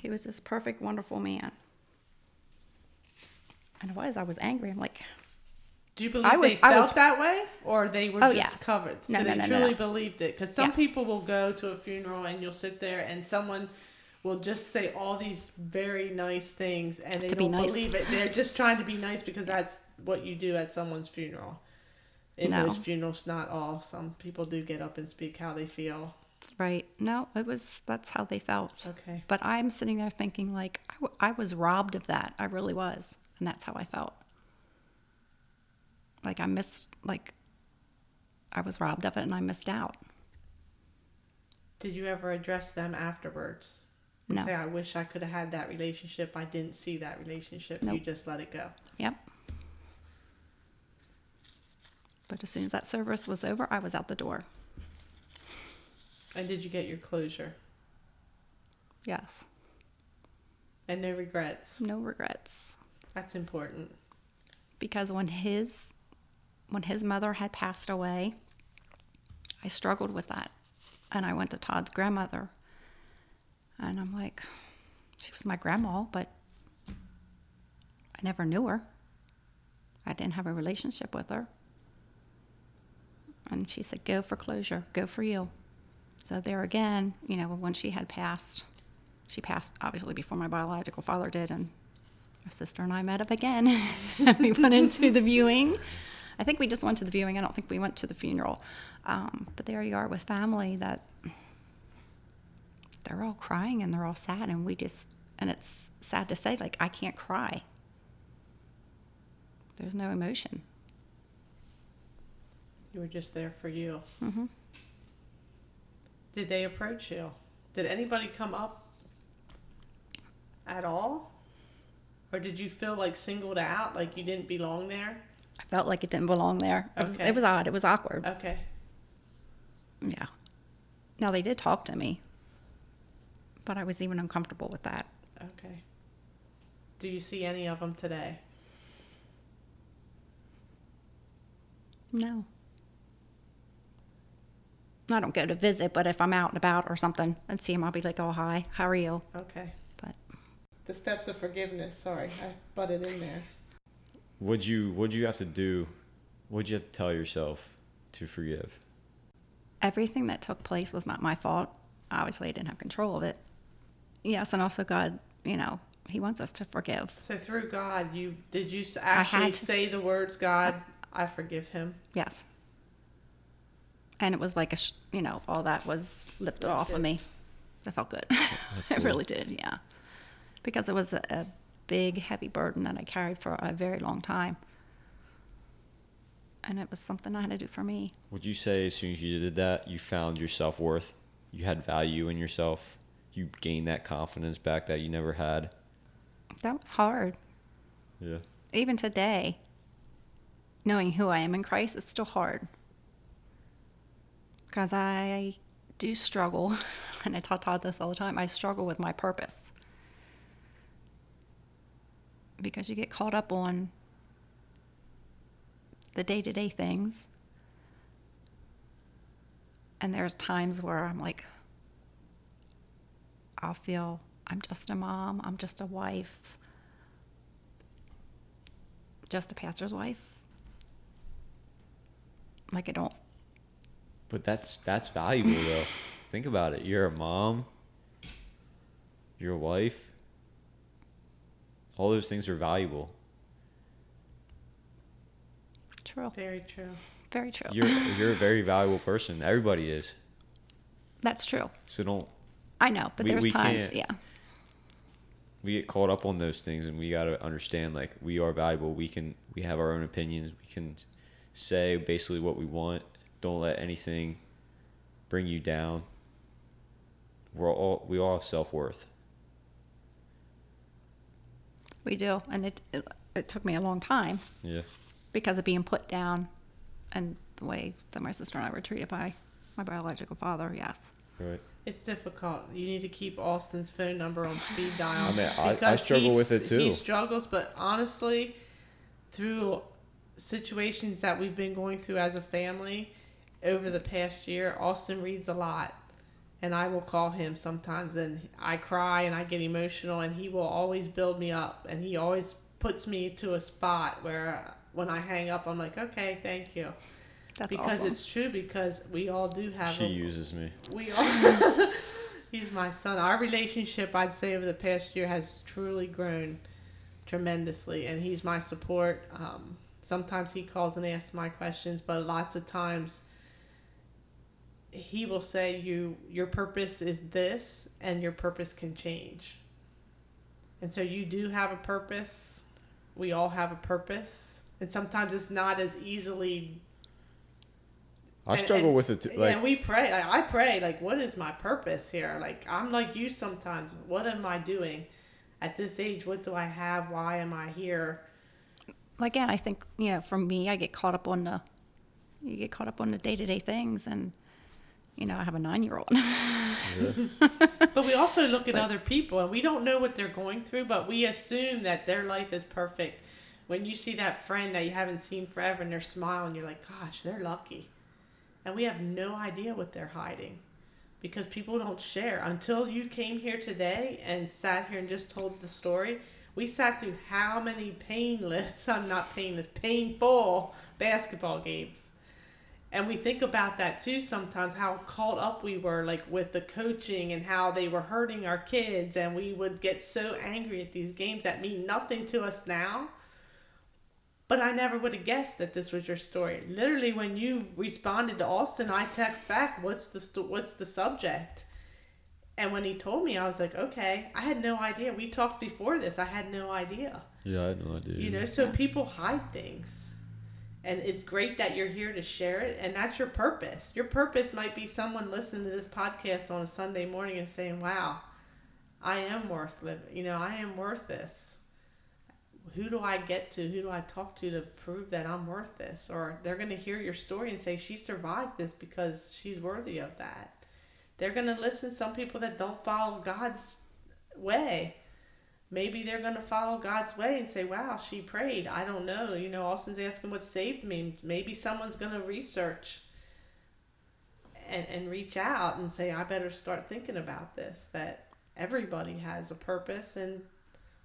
He was this perfect, wonderful man. And it was. I was angry. I'm like, Do you believe I was- they I felt was- that way, or they were Oh, just yes. covered? So No, no, they no, no, truly no. believed it. Because some Yeah. people will go to a funeral and you'll sit there and someone will just say all these very nice things and they To don't nice. believe it. They're just trying to be nice because that's what you do at someone's funeral. In No. those funerals, not all. Some people do get up and speak how they feel. Right. No, it was, that's how they felt. Okay. But I'm sitting there thinking, like, I, w- I was robbed of that. I really was. And that's how I felt. Like, I missed, like, I was robbed of it and I missed out. Did you ever address them afterwards? No. Say, I wish I could have had that relationship. I didn't see that relationship. You just let it go. Yep. But as soon as that service was over, I was out the door. And did you get your closure? Yes. And no regrets. No regrets. That's important. Because when his when his mother had passed away, I struggled with that. And I went to Todd's grandmother. And I'm like, she was my grandma, but I never knew her. I didn't have a relationship with her. And she said, Go for closure, go for you. So there again, you know, when she had passed, she passed obviously before my biological father did, and my sister and I met up again. and we went into the viewing. I think we just went to the viewing. I don't think we went to the funeral. Um, but there you are with family that they're all crying and they're all sad, and we just, and it's sad to say, like, I can't cry. There's no emotion. You were just there for you. hmm Did they approach you? Did anybody come up at all? Or did you feel like singled out, like you didn't belong there? I felt like it didn't belong there. It, was, Okay. it was odd. It was awkward. Okay. Yeah. Now they did talk to me, but I was even uncomfortable with that. Okay. Do you see any of them today? No. I don't go to visit, but if I'm out and about or something and see him, I'll be like, "Oh, hi, how are you?" Okay. But The steps of forgiveness. Sorry, I butted in there. What'd you What'd you have to do? What'd you have to tell yourself to forgive? everything that took place was not my fault. Obviously, I didn't have control of it. Yes, and also God, you know, He wants us to forgive. So through God, you did you s- had actually to- say the words, "God, I forgive him." Yes. And it was like a, sh- you know, all that was lifted off of me. I felt good. That's it really did, yeah. Because it was a, a big, heavy burden that I carried for a very long time. And it was something I had to do for me. Would you say as soon as you did that, you found your self worth? You had value in yourself. You gained that confidence back that you never had. That was hard. Yeah. Even today, knowing who I am in Christ, it's still hard. Because I do struggle, and I taught Todd this all the time. I struggle with my purpose. Because you get caught up on the day to day things. And there's times where I'm like, I'll feel I'm just a mom, I'm just a wife, just a pastor's wife. Like I don't But that's that's valuable though. Think about it. You're a mom. You're a wife. All those things are valuable. true. Very true. Very true. You're you're a very valuable person. Everybody is. That's true. So don't I know, but We- there's we times, can't- yeah. we get caught up on those things and we got to understand like we are valuable we can we have our own opinions we can say basically what we want don't let anything bring you down we're all we all have self-worth We do, and it, it it took me a long time yeah because of being put down, and the way that my sister and I were treated by my biological father. Yes, right It's difficult. You need to keep Austin's phone number on speed dial. I mean, I- I struggle with it, too. He struggles, but honestly, through situations that we've been going through as a family over the past year, Austin reads a lot. and I will call him sometimes and I cry and I get emotional and he will always build me up and he always puts me to a spot where uh, when I hang up I'm like okay thank you That's because awesome. it's true because we all do have She a, uses me. we all he's my son our relationship I'd say over the past year has truly grown tremendously and he's my support um, sometimes he calls and asks my questions but lots of times he will say you your purpose is this and your purpose can change and so you do have a purpose we all have a purpose and sometimes it's not as easily I And- struggle and- with it too. yeah, Like, we pray. Like, I pray, like, what is my purpose here? Like, I'm like you sometimes. What am I doing at this age? What do I have? Why am I here? again, I think you know, for me, I get caught up on the, you get caught up on the day to day things, and you know, I have a nine year old. But we also look at other people and we don't know what they're going through, but we assume that their life is perfect. When you see that friend that you haven't seen forever and they're smiling, you're like, gosh, they're lucky. And we have no idea what they're hiding because people don't share. Until you came here today and sat here and just told the story, we sat through how many painless, I'm not painless, painful basketball games. And we think about that too sometimes, how caught up we were, like with the coaching and how they were hurting our kids. And we would get so angry at these games that mean nothing to us now. But I never would have guessed that this was your story. Literally, when you responded to Austin, I text back, "What's the sto- what's the subject?" And when he told me, I was like, "Okay." I had no idea. We talked before this. I had no idea. yeah, I had no idea. You know, so people hide things. And it's great that you're here to share it. And that's your purpose. Your purpose might be someone listening to this podcast on a Sunday morning and saying, wow, I am worth living. You know, I am worth this. Who do I get to? Who do I talk to to prove that I'm worth this? Or they're going to hear your story and say, she survived this because she's worthy of that. They're going to listen to some people that don't follow God's way maybe they're going to follow God's way and say, wow, she prayed. I don't know. You know, Austin's asking what saved me. Maybe someone's going to research and, and reach out and say, I better start thinking about this, that everybody has a purpose and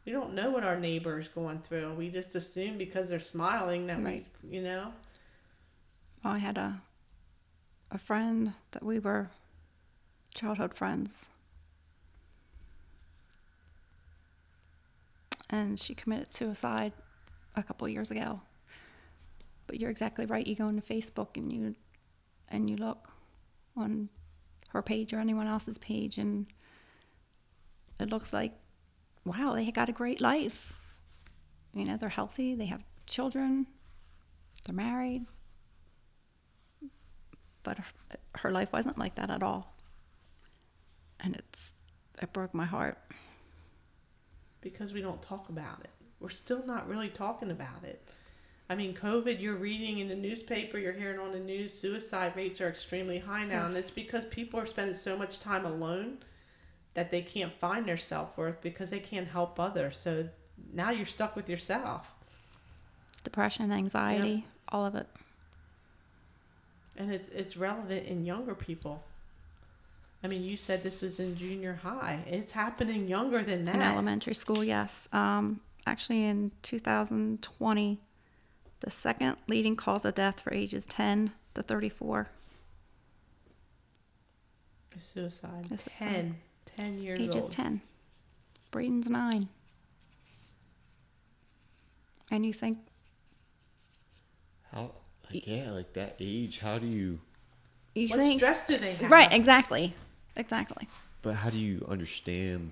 we don't know what our neighbor is going through. We just assume because they're smiling that Right. we, you know, I had a a friend that we were childhood friends. And she committed suicide a couple years ago. But you're exactly right. You go into Facebook and you and you look on her page or anyone else's page and it looks like wow, they got a great life. You know, they're healthy, they have children, they're married but her, her life wasn't like that at all and it's it broke my heart because we don't talk about it. We're still not really talking about it. I mean, COVID, you're reading in the newspaper, you're hearing on the news, suicide rates are extremely high now. And it's because people are spending so much time alone that they can't find their self worth because they can't help others. So now you're stuck with yourself. depression anxiety all of it And it's, it's relevant in younger people. I mean, you said this was in junior high. It's happening younger than that. in elementary school yes um, actually in 2020 the second leading cause of death for ages 10 to 34 Suicide. Is suicide. 10, 10 years ages old. 10 braden's 9 and you think How? Like, yeah, like that age. How do you? you What think stress do they have? right exactly exactly But how do you understand?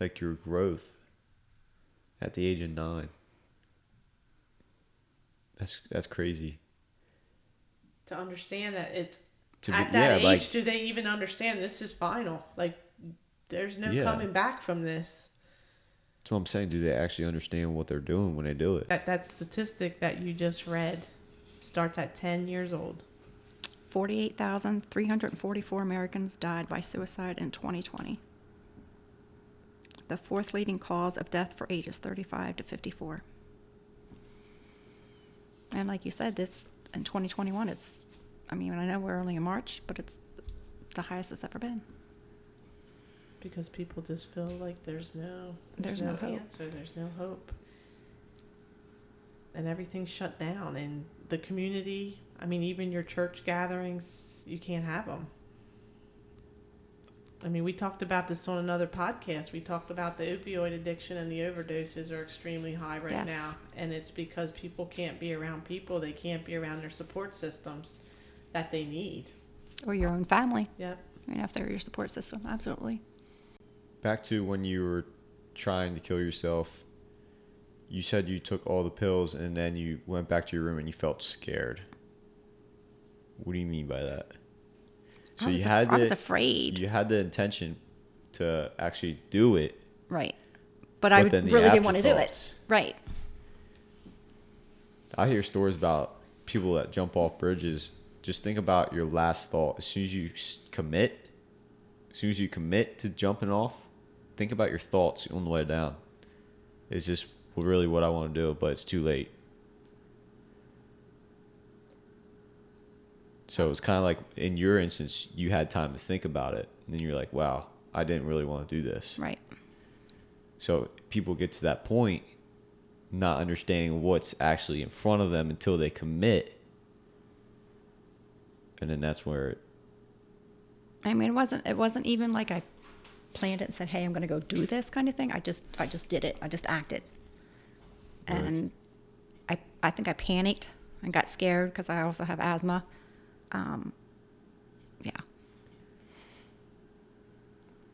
Like your growth. At the age of nine. That's that's crazy. to understand that it's To be, at that yeah, age like do they even understand this is final like there's no Yeah. coming back from this that's what I'm saying. Do they actually understand what they're doing when they do it? that that statistic that you just read starts at 10 years old 48,344 Americans died by suicide in 2020. The fourth leading cause of death for ages 35 to 54. And like you said, this in 2021, it's, I mean, I know we're only in March, but it's the highest it's ever been. because people just feel like there's no There's no hope. answer there's no hope and everything's shut down and the community i mean even your church gatherings you can't have them i mean we talked about this on another podcast we talked about the opioid addiction and the overdoses are extremely high right Yes. now and it's because people can't be around people they can't be around their support systems that they need Or your own family, yep I mean, if they're your support system. Absolutely. Back to when you were trying to kill yourself. You said you took all the pills and then you went back to your room and you felt scared. What do you mean by that? So I you had af- I was afraid. you had the intention to actually do it, right. But, I but the really didn't want to do it. Right. I hear stories about people that jump off bridges. Just think about your last thought. As soon as you commit, as soon as you commit to jumping off, think about your thoughts on the way down. Is this really what I want to do? But it's too late. So it's kind of like in your instance, you had time to think about it, and then you're like, "Wow, I didn't really want to do this." Right. So people get to that point not understanding what's actually in front of them until they commit. And then that's where it, I mean, it wasn't. It wasn't even like I planned it and said, "Hey, I'm going to go do this" kind of thing. I just, I just did it. I just acted, Right. and I, I think I panicked and got scared because I also have asthma. Um, yeah.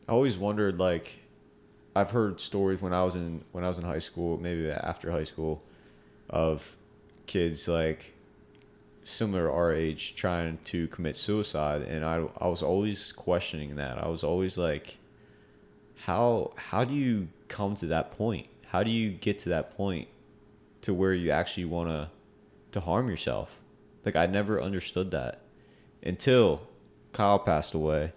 I always wondered like I've heard stories when I was in when I was in high school, maybe after high school, of kids like similar to our age trying to commit suicide and I I was always questioning that. I was always like how how do you come to that point? How do you get to that point to where you actually want to to harm yourself? Like I never understood that until Kyle passed away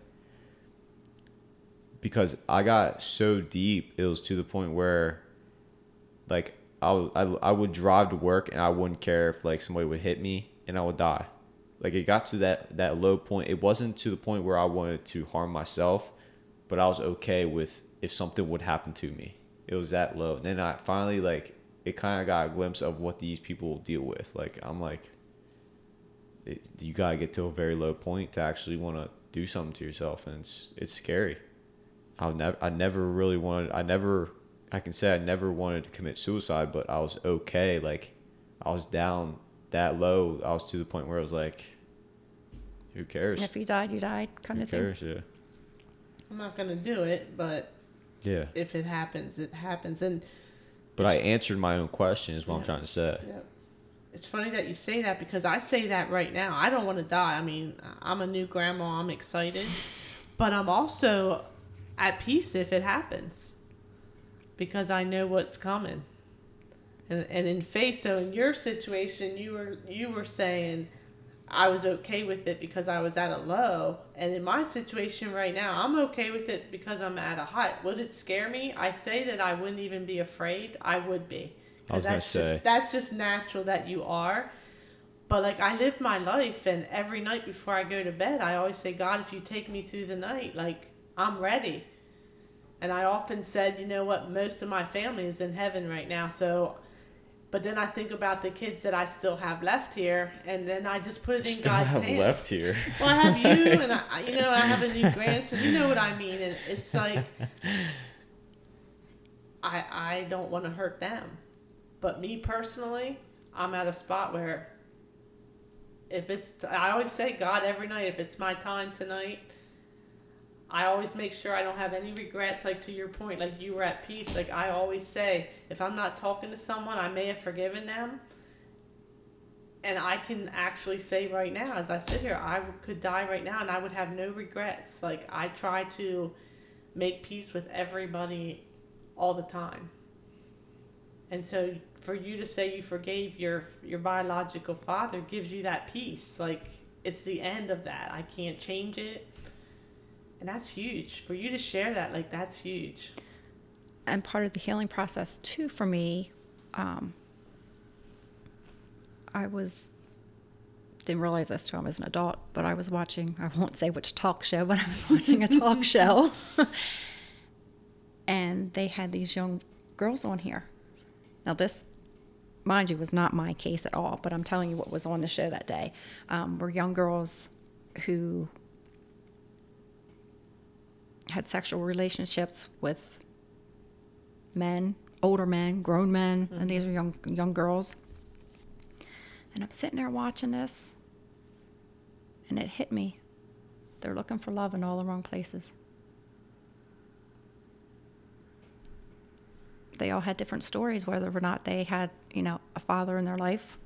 because I got so deep, it was to the point where, like, I, I, I would drive to work and I wouldn't care if like somebody would hit me and I would die. Like it got to that that low point. It wasn't to the point where I wanted to harm myself, but I was okay with if something would happen to me. It was that low. And then I finally like it kind of got a glimpse of what these people deal with. Like I'm like, it, you gotta get to a very low point to actually want to do something to yourself, and it's it's scary. I never, I never really wanted. I never, I can say I never wanted to commit suicide, but I was okay. Like, I was down that low. I was to the point where I was like, who cares? If you died, you died, kind Who of thing. cares? Yeah. i'm not gonna do it but Yeah. if it happens it happens and But I answered my own question. Is what I'm trying to say. Yeah. It's funny that you say that because I say that right now. I don't want to die. I mean, I'm a new grandma. I'm excited. But I'm also at peace if it happens because I know what's coming. And, and in face, so in your situation, you were you were saying I was okay with it because I was at a low, and in my situation right now, I'm okay with it because I'm at a high. Would it scare me? I say that I wouldn't even be afraid. I would be. I was gonna that's say. just that's just natural that you are. But like I live my life, and every night before I go to bed, I always say, God, if you take me through the night, like I'm ready. And I often said, you know what, most of my family is in heaven right now, so. But then I think about the kids that I still have left here, and then I just put it in God's Still God's have hands. left here. Well, I have you, and I, I- you know, I have a new grandson. You know what I mean? And it's like, I I don't want to hurt them, but me personally, I'm at a spot where, if it's, I always say God every night. If it's my time tonight, I always make sure I don't have any regrets. Like to your point, like you were at peace. Like I always say, if I'm not talking to someone, I may have forgiven them. And I can actually say right now, as I sit here, I could die right now and I would have no regrets. Like, I try to make peace with everybody all the time. And so, for you to say you forgave your, your biological father gives you that peace. Like, it's the end of that. I can't change it. And that's huge. For you to share that, like, that's huge. and part of the healing process too for me um, i was didn't realize this till I was an adult, but I was watching, I won't say which talk show, but I was watching a talk show. and they had these young girls on here. Now, this, mind you, was not my case at all, but I'm telling you what was on the show that day. Um, were young girls who had sexual relationships with men, older men, grown men, and these are young young girls. And I'm sitting there watching this, and it hit me. They're looking for love in all the wrong places. They all had different stories, whether or not they had, you know, a father in their life.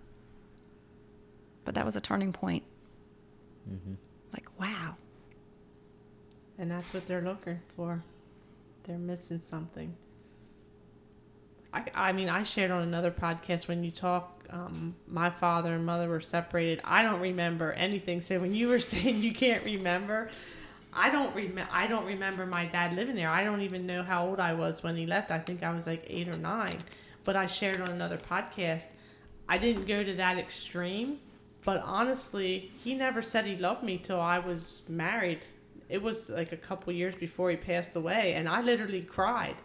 But that was a turning point. Like, wow. And that's what they're looking for. They're missing something. I, I mean, I shared on another podcast when you talk, um, my father and mother were separated. I don't remember anything. So when you were saying you can't remember, I don't remember. I don't remember my dad living there. I don't even know how old I was when he left. I think I was like eight or nine. But I shared on another podcast. I didn't go to that extreme, but honestly, he never said he loved me till I was married. It was like a couple years before he passed away, and I literally cried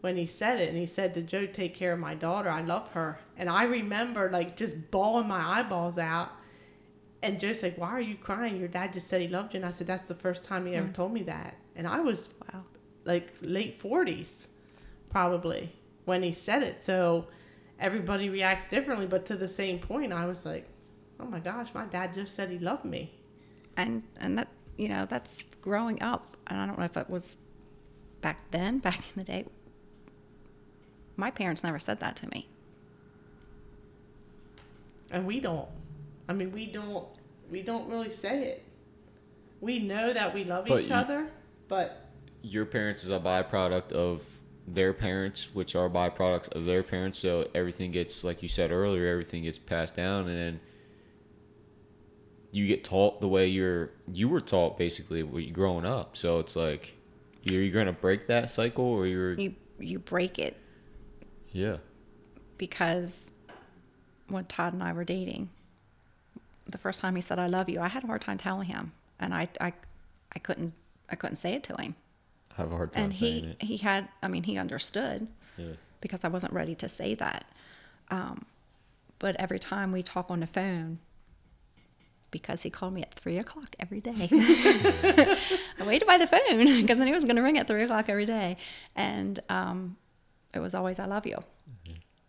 when he said it. And he said to Joe, "Take care of my daughter. I love her." And I remember like just bawling my eyeballs out. And Joe's like, "Why are you crying? Your dad just said he loved you." And I said, "That's the first time he ever mm. told me that." And I was Wow. like late forties, probably when he said it. So everybody reacts differently, but to the same point, I was like, "Oh my gosh, my dad just said he loved me." and and that you know that's growing up and i don't know if it was back then back in the day my parents never said that to me and we don't i mean we don't we don't really say it we know that we love But each you- other but Your parents is a byproduct of their parents, which are byproducts of their parents. So everything gets, like you said earlier, everything gets passed down, and then you get taught the way you're you were taught basically when you growing up. So it's like you're you're gonna break that cycle, or you're you you break it yeah. because when todd and i were dating the first time he said i love you i had a hard time telling him and i i, I couldn't i couldn't say it to him I have a hard time and he it. he had i mean he understood Yeah. because I wasn't ready to say that. Um, but every time we talk on the phone, because he called me at three o'clock every day, I waited by the phone because I knew it was going to ring at three o'clock every day, and um, it was always "I love you."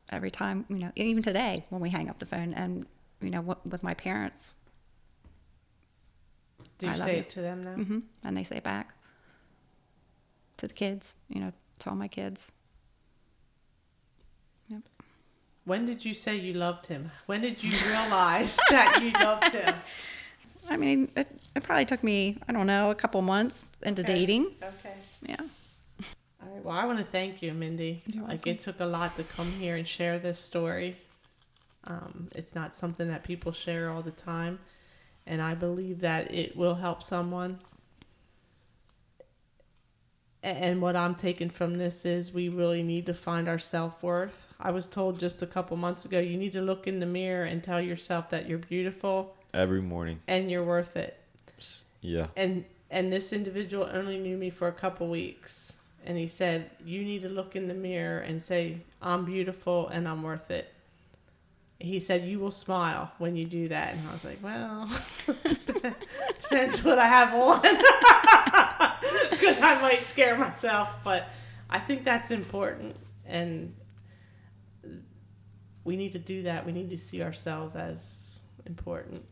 Every time, you know, even today when we hang up the phone, and you know, w- with my parents, do you say you. it to them now hmm and they say it back to the kids, you know, to all my kids. Yep. when did you say you loved him when did you realize that you loved him I mean, it, it probably took me, I don't know, a couple months into Okay. dating. okay Yeah. All right. Well, I want to thank you, Mindy. You're like welcome. it took a lot to come here and share this story. Um, it's not something that people share all the time, and I believe that it will help someone. And what I'm taking from this is we really need to find our self worth. I was told just a couple months ago you need to look in the mirror and tell yourself that you're beautiful Every morning. and you're worth it Yeah. and and this individual only knew me for a couple weeks and he said you need to look in the mirror and say i'm beautiful and i'm worth it he said you will smile when you do that. And i was like well depends what i have on. Because i might scare myself but i think that's important. And we need to do that. We need to see ourselves as important.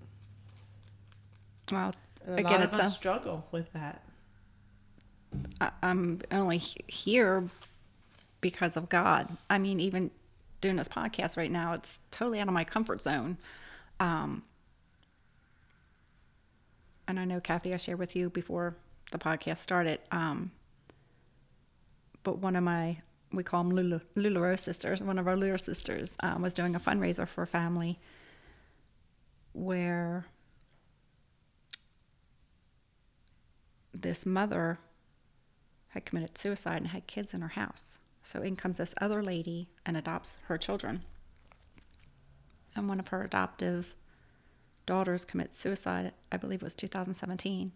Well, and a Again, lot of it's us a- struggle with that. I, I'm only here because of God. I mean, even doing this podcast right now, it's totally out of my comfort zone. Um, and I know, Kathy, I shared with you before the podcast started. Um, but one of my, we call them Lularoe sisters, one of our Lula sisters um, was doing a fundraiser for a family where this mother had committed suicide and had kids in her house. So in comes this other lady and adopts her children. And one of her adoptive daughters commits suicide. I believe it was 2017,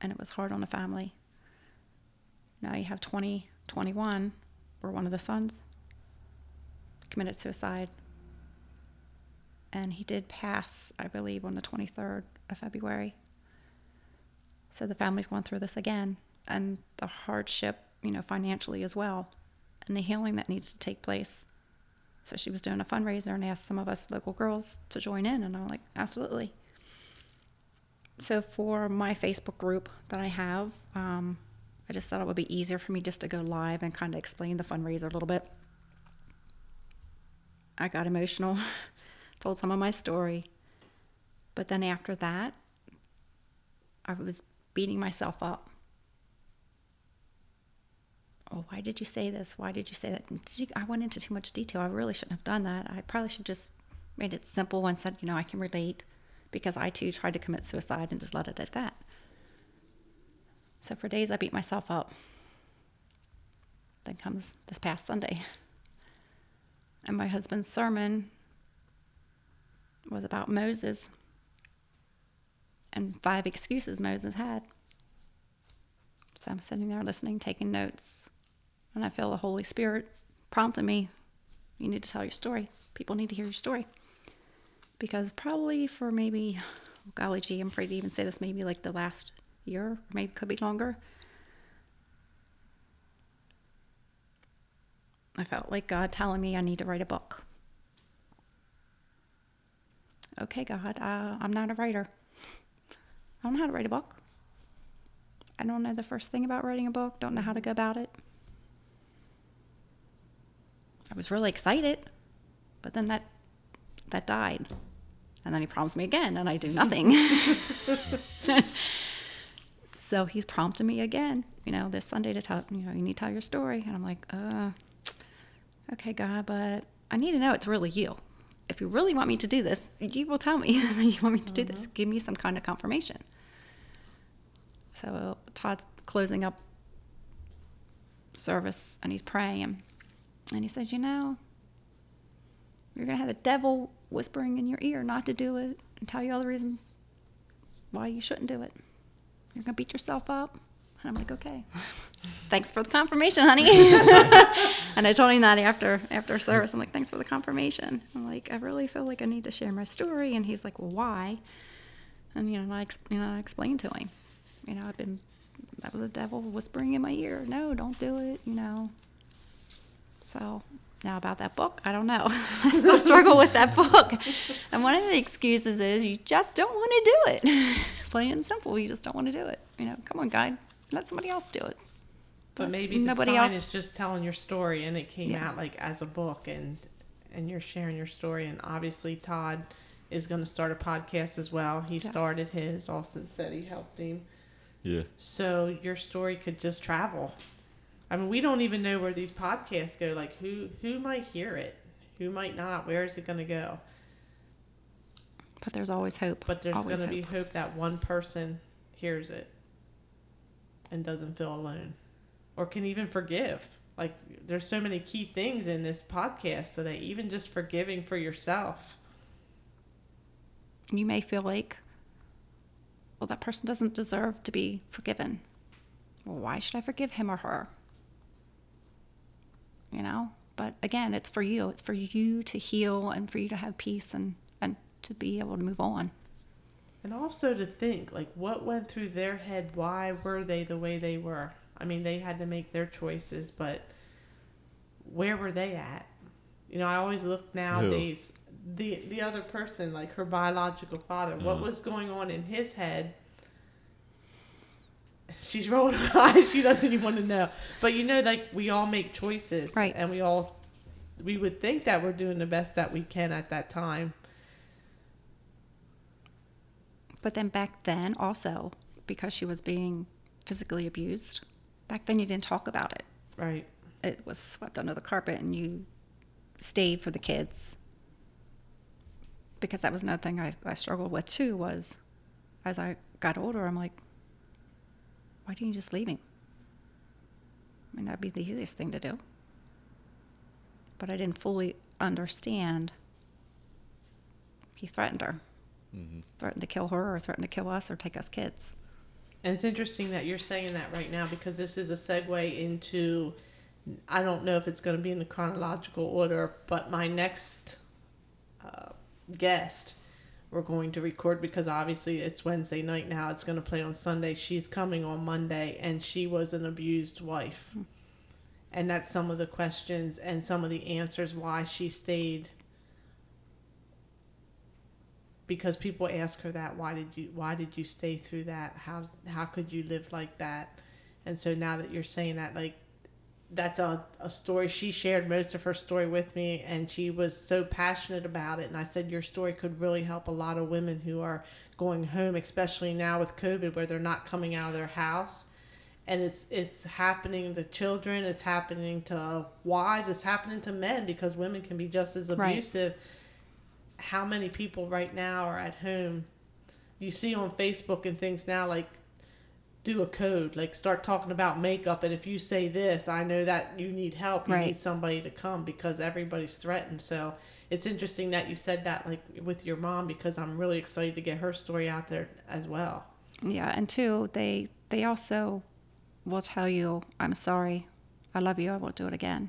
and it was hard on the family. Now you have 2021, where one of the sons committed suicide, and he did pass, I believe, on the 23rd of February. So the family's going through this again, and the hardship, you know, financially as well, and the healing that needs to take place. So she was doing a fundraiser and asked some of us local girls to join in, and I'm like, absolutely. So for my Facebook group that I have, um, I just thought it would be easier for me just to go live and kind of explain the fundraiser a little bit. I got emotional, told some of my story, but then after that, I was beating myself up. Oh, why did you say this? Why did you say that? You, I went into too much detail. I really shouldn't have done that. I probably should just made it simple and said, you know, I can relate because I too tried to commit suicide and just let it at that. So for days I beat myself up. Then comes this past Sunday. And my husband's sermon was about Moses and five excuses Moses had. So I'm sitting there listening, taking notes, and I feel the Holy Spirit prompting me, you need to tell your story. People need to hear your story. Because probably for maybe, oh golly gee, I'm afraid to even say this, maybe like the last year, or maybe could be longer. I felt like God telling me I need to write a book. Okay, God, uh, I'm not a writer. I don't know how to write a book. I don't know the first thing about writing a book, don't know how to go about it. I was really excited, but then that that died. And then he prompts me again and I do nothing. so he's prompting me again, you know, this Sunday to tell, you know, you need to tell your story. And I'm like, uh, okay, God, but I need to know it's really you. If you really want me to do this, you will tell me that you want me to do this. Give me some kind of confirmation. So Todd's closing up service and he's praying. And he says, You know, you're going to have the devil whispering in your ear not to do it and tell you all the reasons why you shouldn't do it. You're going to beat yourself up. And I'm like, okay, thanks for the confirmation, honey. and I told him that after after service. I'm like, thanks for the confirmation. I'm like, I really feel like I need to share my story. And he's like, well, why? And you know, I you know, I explained to him, you know, I've been that was the devil whispering in my ear. No, don't do it. You know. So now about that book, I don't know. I still struggle with that book. And one of the excuses is you just don't want to do it. Plain and simple, you just don't want to do it. You know, come on, guy, let somebody else do it. But maybe the nobody sign else- is just telling your story, and it came Yeah. out like as a book, and and you're sharing your story. And obviously, Todd is going to start a podcast as well. He Yes. started his. Austin said he helped him. Yeah. So your story could just travel. I mean, we don't even know where these podcasts go. Like, who who might hear it, who might not. Where is it going to go? But there's always hope. But there's going to be hope. that one person hears it and doesn't feel alone or can even forgive. Like, there's so many key things in this podcast today, even just forgiving for yourself. You may feel like, well, that person doesn't deserve to be forgiven. Well, why should I forgive him or her? You know? But again, it's for you. It's for you to heal and for you to have peace and, and to be able to move on. And also to think, like, what went through their head? Why were they the way they were? I mean, they had to make their choices, but where were they at? You know, I always look nowadays the the other person, like her biological father, what Mhm. was going on in his head? She's rolling her eyes. She doesn't even want to know. But you know, like we all make choices, Right. And we all we would think that we're doing the best that we can at that time. But then back then, also, because she was being physically abused, back then you didn't talk about it. Right. It was swept under the carpet and you stayed for the kids. Because that was another thing I, I struggled with too was as I got older, I'm like, why didn't you just leave him? I mean, that'd be the easiest thing to do. But I didn't fully understand. He threatened her. hmm threaten to kill her or threatened to kill us or take us kids. And it's interesting that you're saying that right now because this is a segue into. I don't know if it's going to be in the chronological order, but my next uh, guest we're going to record because obviously it's Wednesday night now. It's going to play on Sunday. She's coming on Monday, and she was an abused wife. Hmm. And that's some of the questions and some of the answers why she stayed. Because people ask her that, why did you why did you stay through that? How how could you live like that? And so now that you're saying that, like that's a, a story she shared most of her story with me and she was so passionate about it and i said your story could really help a lot of women who are going home especially now with covid where they're not coming out of their house. And it's it's happening to children it's happening to wives it's happening to men because women can be just as Right. abusive. How many people right now are at home? You see on facebook and things now like do a code like start talking about makeup and if you say this i know that you need help you Right. need somebody to come because everybody's threatened so it's interesting that you said that like with your mom because i'm really excited to get her story out there as well Yeah, and two, they they also will tell you, "I'm sorry, I love you, I won't do it again,"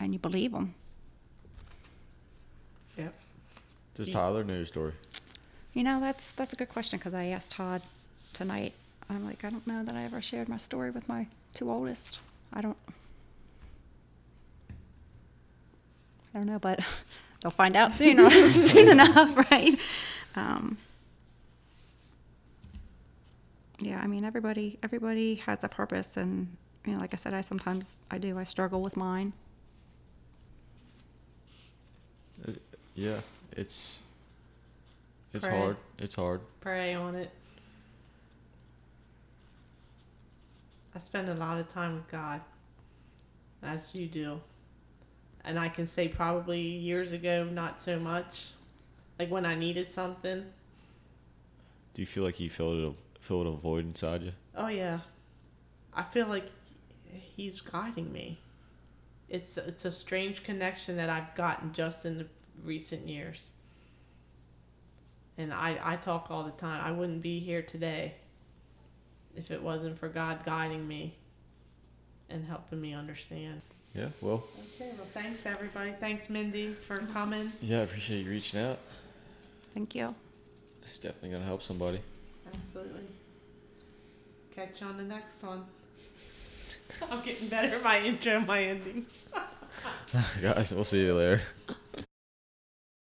and you believe them. yep Does Tyler know your story? You know, that's that's a good question because I asked Todd tonight. I'm like, I don't know that I ever shared my story with my two oldest. I don't. I don't know, but they'll find out soon, soon enough, right? Um, yeah, I mean, everybody everybody has a purpose, and you know, like I said, I sometimes I do. I struggle with mine. Yeah, it's it's Pray. hard. It's hard. pray on it i spend a lot of time with god as you do and i can say probably years ago not so much like when i needed something Do you feel like you filled a filled a void inside you? Oh yeah, I feel like he's guiding me. It's it's a strange connection that I've gotten just in the recent years. And I I talk all the time. I wouldn't be here today if it wasn't for God guiding me and helping me understand. Yeah. Well. Okay, well thanks everybody. Thanks Mindy for coming. Yeah, I appreciate you reaching out. Thank you. It's definitely gonna help somebody. Absolutely. Catch you on the next one. I'm getting better at my intro and my endings. Guys, we'll see you later.